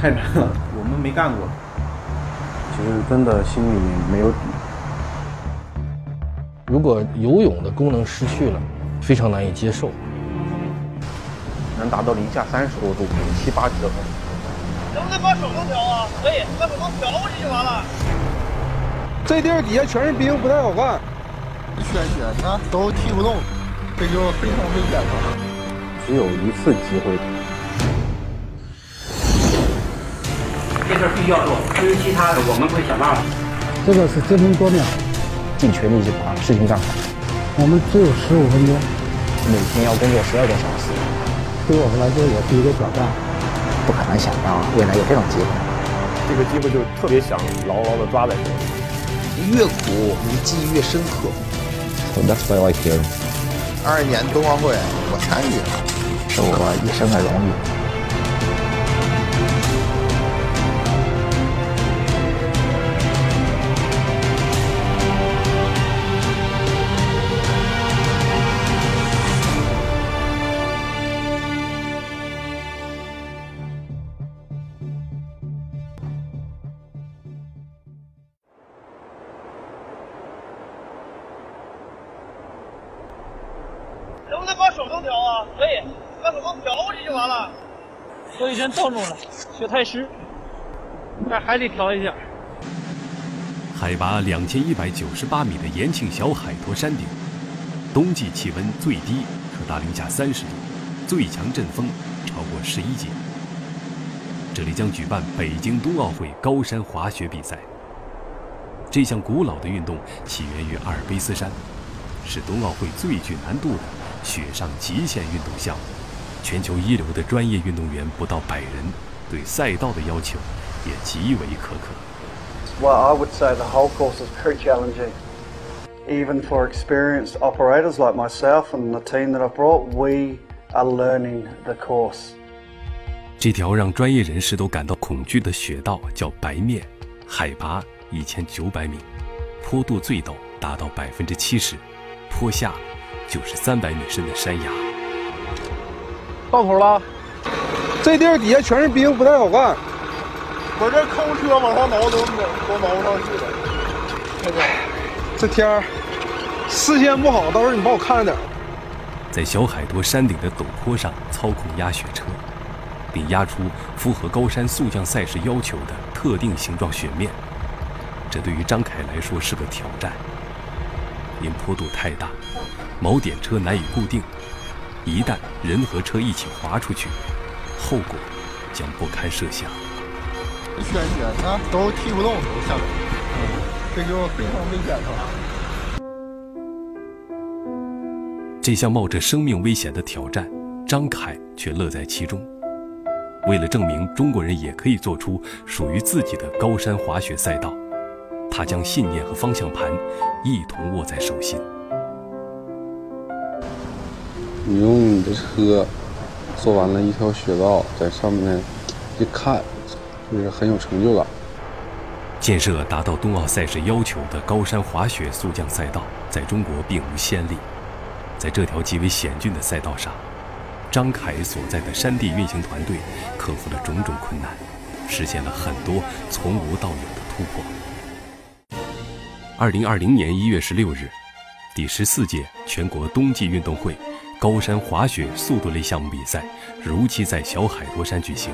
太难了，我们没干过。其实真的心里没有底。如果游泳的功能失去了，非常难以接受。能达到零下三十多度，七八级的风。能不能把手动调啊？可以，把手动调过去就完了。这地儿底下全是冰，不太好干。宣血，那都踢不动，这就非常危险了。只有一次机会。这事必须要做，至于其他的，我们会想办法。这个是争分夺秒，尽全力去把事情干好。我们只有十五分钟，每天要工作十二个小时，对我们来说也是一个挑战。不可能想到未来有这种机会，这个机会就特别想牢牢的抓在手里。越苦，你记忆越深刻。So that's why I here. 二二年冬奥会我参与了，是我一生的荣誉。所以先冻住了，雪太湿，但还得调一下。海拔两千一百九十八米的延庆小海坨山顶，冬季气温最低可达零下三十度，最强阵风超过十一级。这里将举办北京冬奥会高山滑雪比赛。这项古老的运动起源于阿尔卑斯山，是冬奥会最具难度的雪上极限运动项目。全球一流的专业运动员不到百人，对赛道的要求也极为苛刻。Well, I would say the whole course is very challenging. Even for experienced operators like myself and the team that I've brought, we are learning the course. 这条让专业人士都感到恐惧的雪道叫白面，海拔一千九百米，坡度最陡达到百分之七十，坡下就是三百米深的山崖。到头了，这地儿底下全是冰，不太好干。我这空车往上挠都都挠不上去了。这个，这天儿视线不好，到时候你帮我看着点。在小海坨山顶的陡坡上操控压雪车，并压出符合高山速降赛事要求的特定形状雪面，这对于张凯来说是个挑战。因坡度太大，锚点车难以固定，一旦人和车一起滑出去，后果将不堪设想。宣血，那都踢不动，都下来，嗯，这就非常危险了。这项冒着生命危险的挑战，张凯却乐在其中。为了证明中国人也可以做出属于自己的高山滑雪赛道，他将信念和方向盘一同握在手心。你用你的车做完了一条雪道，在上面一看，就是很有成就感。建设达到冬奥赛事要求的高山滑雪速降赛道，在中国并无先例。在这条极为险峻的赛道上，张凯所在的山地运行团队克服了种种困难，实现了很多从无到有的突破。二零二零年一月十六日，第十四届全国冬季运动会高山滑雪速度类项目比赛如期在小海坨山举行。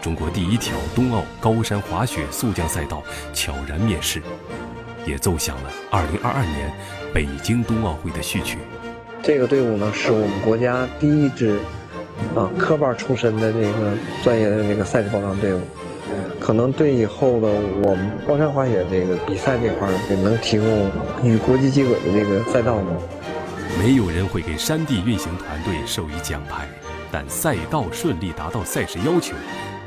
中国第一条冬奥高山滑雪速降赛道悄然面世，也奏响了2022年北京冬奥会的序曲。这个队伍呢，是我们国家第一支啊科班出身的这个专业的这个赛事保障队伍，可能对以后的我们高山滑雪这个比赛这块也能提供与国际接轨的这个赛道呢。没有人会给山地运行团队授予奖牌，但赛道顺利达到赛事要求。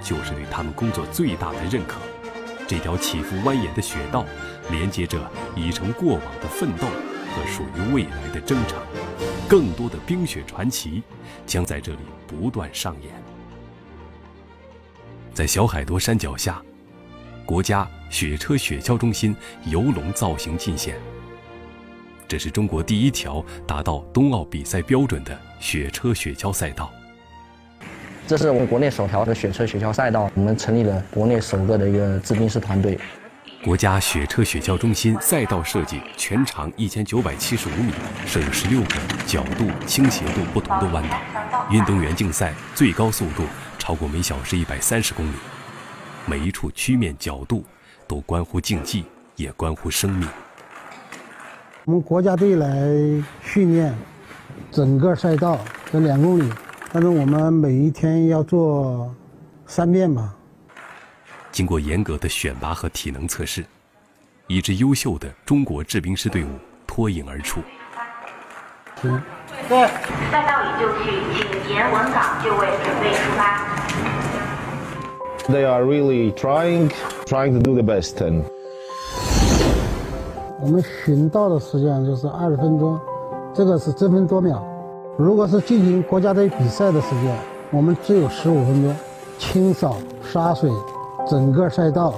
就是对他们工作最大的认可。这条起伏蜿蜒的雪道，连接着已成过往的奋斗和属于未来的征程。更多的冰雪传奇将在这里不断上演。在小海坨山脚下，国家雪车雪橇中心游龙造型尽显。这是中国第一条达到冬奥比赛标准的雪车雪橇赛道。这是我们国内首条的雪车雪橇赛道，我们成立了国内首个的一个制冰师团队。国家雪车雪橇中心赛道设计全长一千九百七十五米，设有十六个角度、倾斜度不同的弯道，运动员竞赛最高速度超过每小时一百三十公里。每一处曲面角度都关乎竞技，也关乎生命。我们国家队来训练整个赛道这两公里，但是我们每一天要做三遍吧。经过严格的选拔和体能测试，一支优秀的中国制冰师队伍脱颖而出。行，对，赛道已就绪，请沿文岗就位，准备出发。They are really trying, trying to do the best. And 我们巡道的时间就是二十分钟，这个是争分夺秒。如果是进行国家队比赛的时间，我们只有十五分钟，清扫、洒水，整个赛道。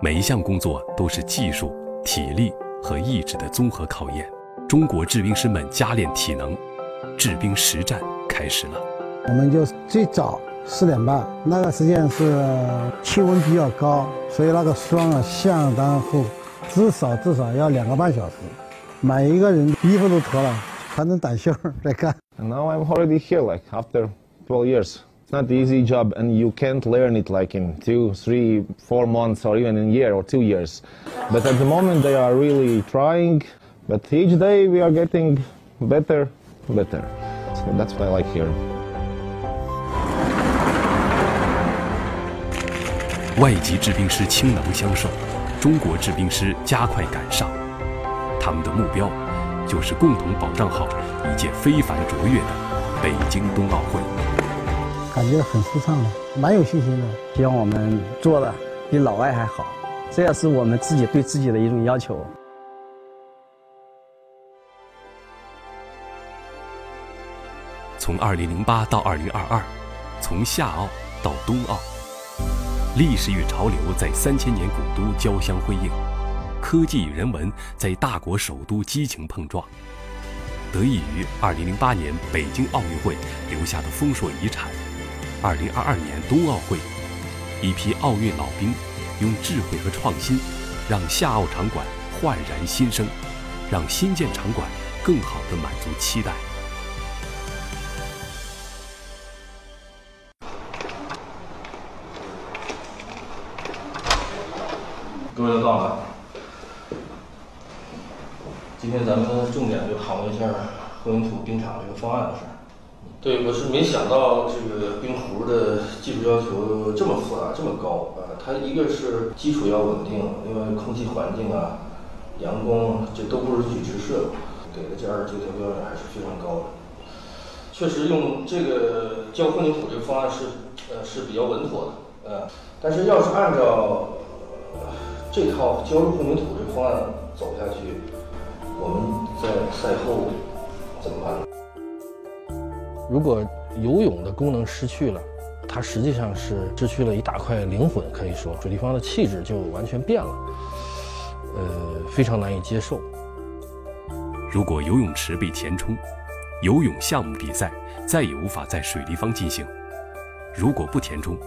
每一项工作都是技术、体力和意志的综合考验。中国制冰师们加练体能，制冰实战开始了。我们就最早四点半，那个时间是气温比较高，所以那个霜啊相当厚，至少至少要两个半小时。每一个人衣服都脱了，穿着短袖在干。 And now I'm already here, like after 12 years. It's not the easy job, and you can't learn it like in two, three, four months, or even in a year or two years. But at the moment, they are really trying. But each day we are getting better, better. So that's what I like here. 外籍制冰师倾囊相授， 中国制冰师加快赶上。他们的目标就是共同保障好一届非凡卓越的北京冬奥会。感觉很舒畅的，蛮有信心的。希望我们做的比老外还好，这也是我们自己对自己的一种要求。从2008到2022，从夏奥到冬奥，历史与潮流在三千年古都交相辉映，科技与人文在大国首都激情碰撞。得益于2008年北京奥运会留下的丰硕遗产，2022年冬奥会，一批奥运老兵用智慧和创新，让夏奥场馆焕然新生，让新建场馆更好地满足期待。各位都到了，今天咱们重点就讨论一下混凝土冰场这个方案的事儿。对，我是没想到这个冰壶的技术要求这么复杂，这么高啊！它一个是基础要稳定，另外空气环境啊、阳光这都不允许直射，给的这二十九条标准还是非常高的。确实用这个浇混凝土这个方案是呃是比较稳妥的，呃，但是要是按照这套浇筑混凝土这个方案走下去，我们在赛后怎么办呢？如果游泳的功能失去了，它实际上是失去了一大块灵魂，可以说水立方的气质就完全变了，呃，非常难以接受。如果游泳池被填充，游泳项目比赛再也无法在水立方进行。如果不填充，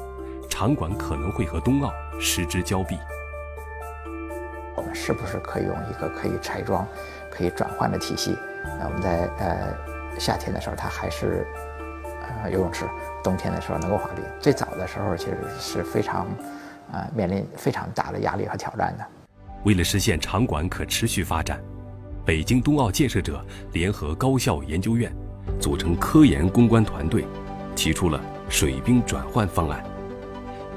场馆可能会和冬奥失之交臂。是不是可以用一个可以拆装、可以转换的体系？那我们在呃夏天的时候，它还是呃游泳池；冬天的时候能够滑冰。最早的时候其实是非常呃面临非常大的压力和挑战的。为了实现场馆可持续发展，北京冬奥建设者联合高校研究院，组成科研攻关团队，提出了水冰转换方案。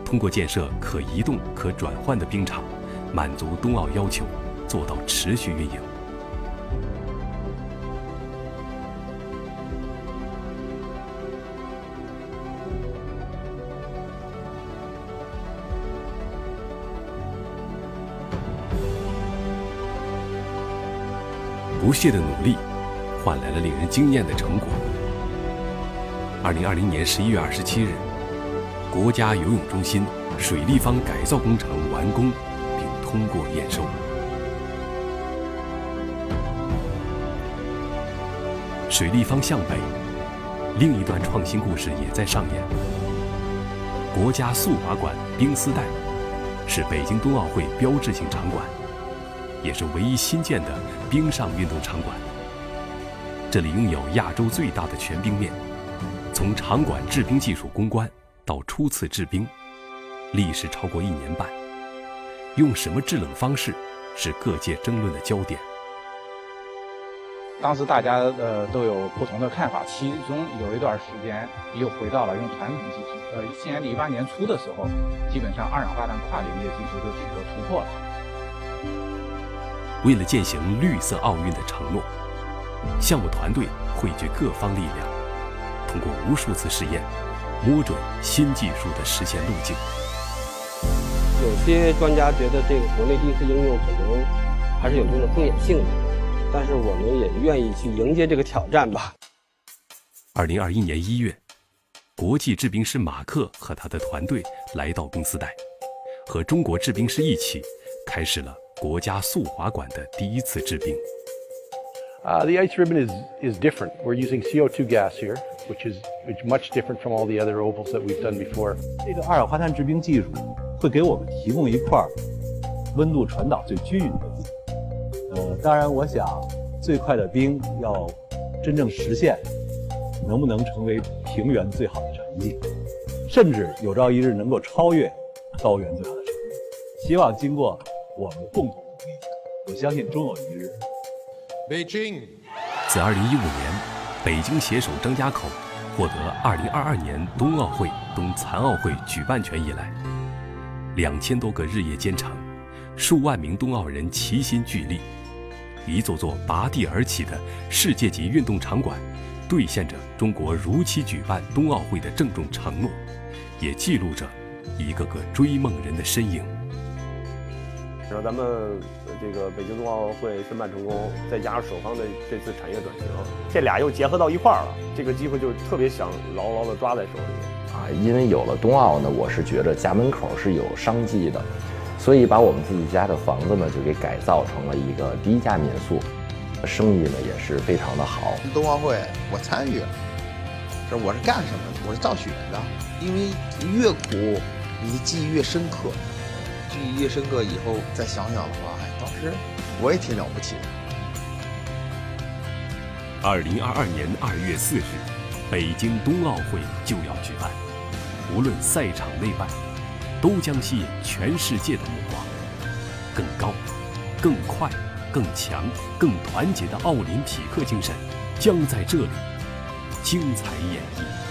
通过建设可移动、可转换的冰场，满足冬奥要求，做到持续运营。不懈的努力，换来了令人惊艳的成果。二零二零年十一月二十七日，国家游泳中心水立方改造工程完工，通过验收。水立方向北，另一段创新故事也在上演。国家速滑馆冰丝带是北京冬奥会标志性场馆，也是唯一新建的冰上运动场馆。这里拥有亚洲最大的全冰面，从场馆制冰技术攻关到初次制冰，历时超过一年半。用什么制冷方式，是各界争论的焦点。当时大家呃都有不同的看法，其中有一段时间又回到了用传统技术。呃，今年一八年初的时候，基本上二氧化碳跨淋液技术都取得突破了。为了践行绿色奥运的承诺，项目团队汇聚各方力量，通过无数次试验，摸准新技术的实现路径。有些专家觉得这个国内第一次应用可能还是有一定的风险性的。但是我们也愿意去迎接这个挑战吧。二零二一年一月，国际制冰师马克和他的团队来到冰丝带，和中国制冰师一起开始了国家速滑馆的第一次制冰。Uh, the ice ribbon is is different. We're using CO2 gas here, which is much different from all the other ovals that we've done before. 这个二氧化碳制冰技术会给我们提供一块温度传导最均匀的地。呃，当然，我想最快的冰要真正实现，能不能成为平原最好的成绩，甚至有朝一日能够超越高原最好的成绩。希望经过我们共同努力，我相信终有一日。北京，自2015年北京携手张家口获得2022年冬奥会冬残奥会举办权以来，两千多个日夜兼程，数万名冬奥人齐心聚力。一座座拔地而起的世界级运动场馆，兑现着中国如期举办冬奥会的郑重承诺，也记录着一个个追梦人的身影。让咱们这个北京冬奥会申办成功，再加上首方的这次产业转型，这俩又结合到一块儿了，这个机会就特别想牢牢地抓在手里。啊，因为有了冬奥呢，我是觉着家门口是有商机的。所以把我们自己家的房子呢，就给改造成了一个低价民宿，生意呢也是非常的好。冬奥会我参与了，这我是干什么的？我是造雪的。因为越苦，你的记忆越深刻，记忆越深刻，以后再想想的话，哎，当时我也挺了不起的。二零二二年二月四日，北京冬奥会就要举办，无论赛场内外。都将吸引全世界的目光。更高、更快、更强、更团结的奥林匹克精神，将在这里精彩演绎。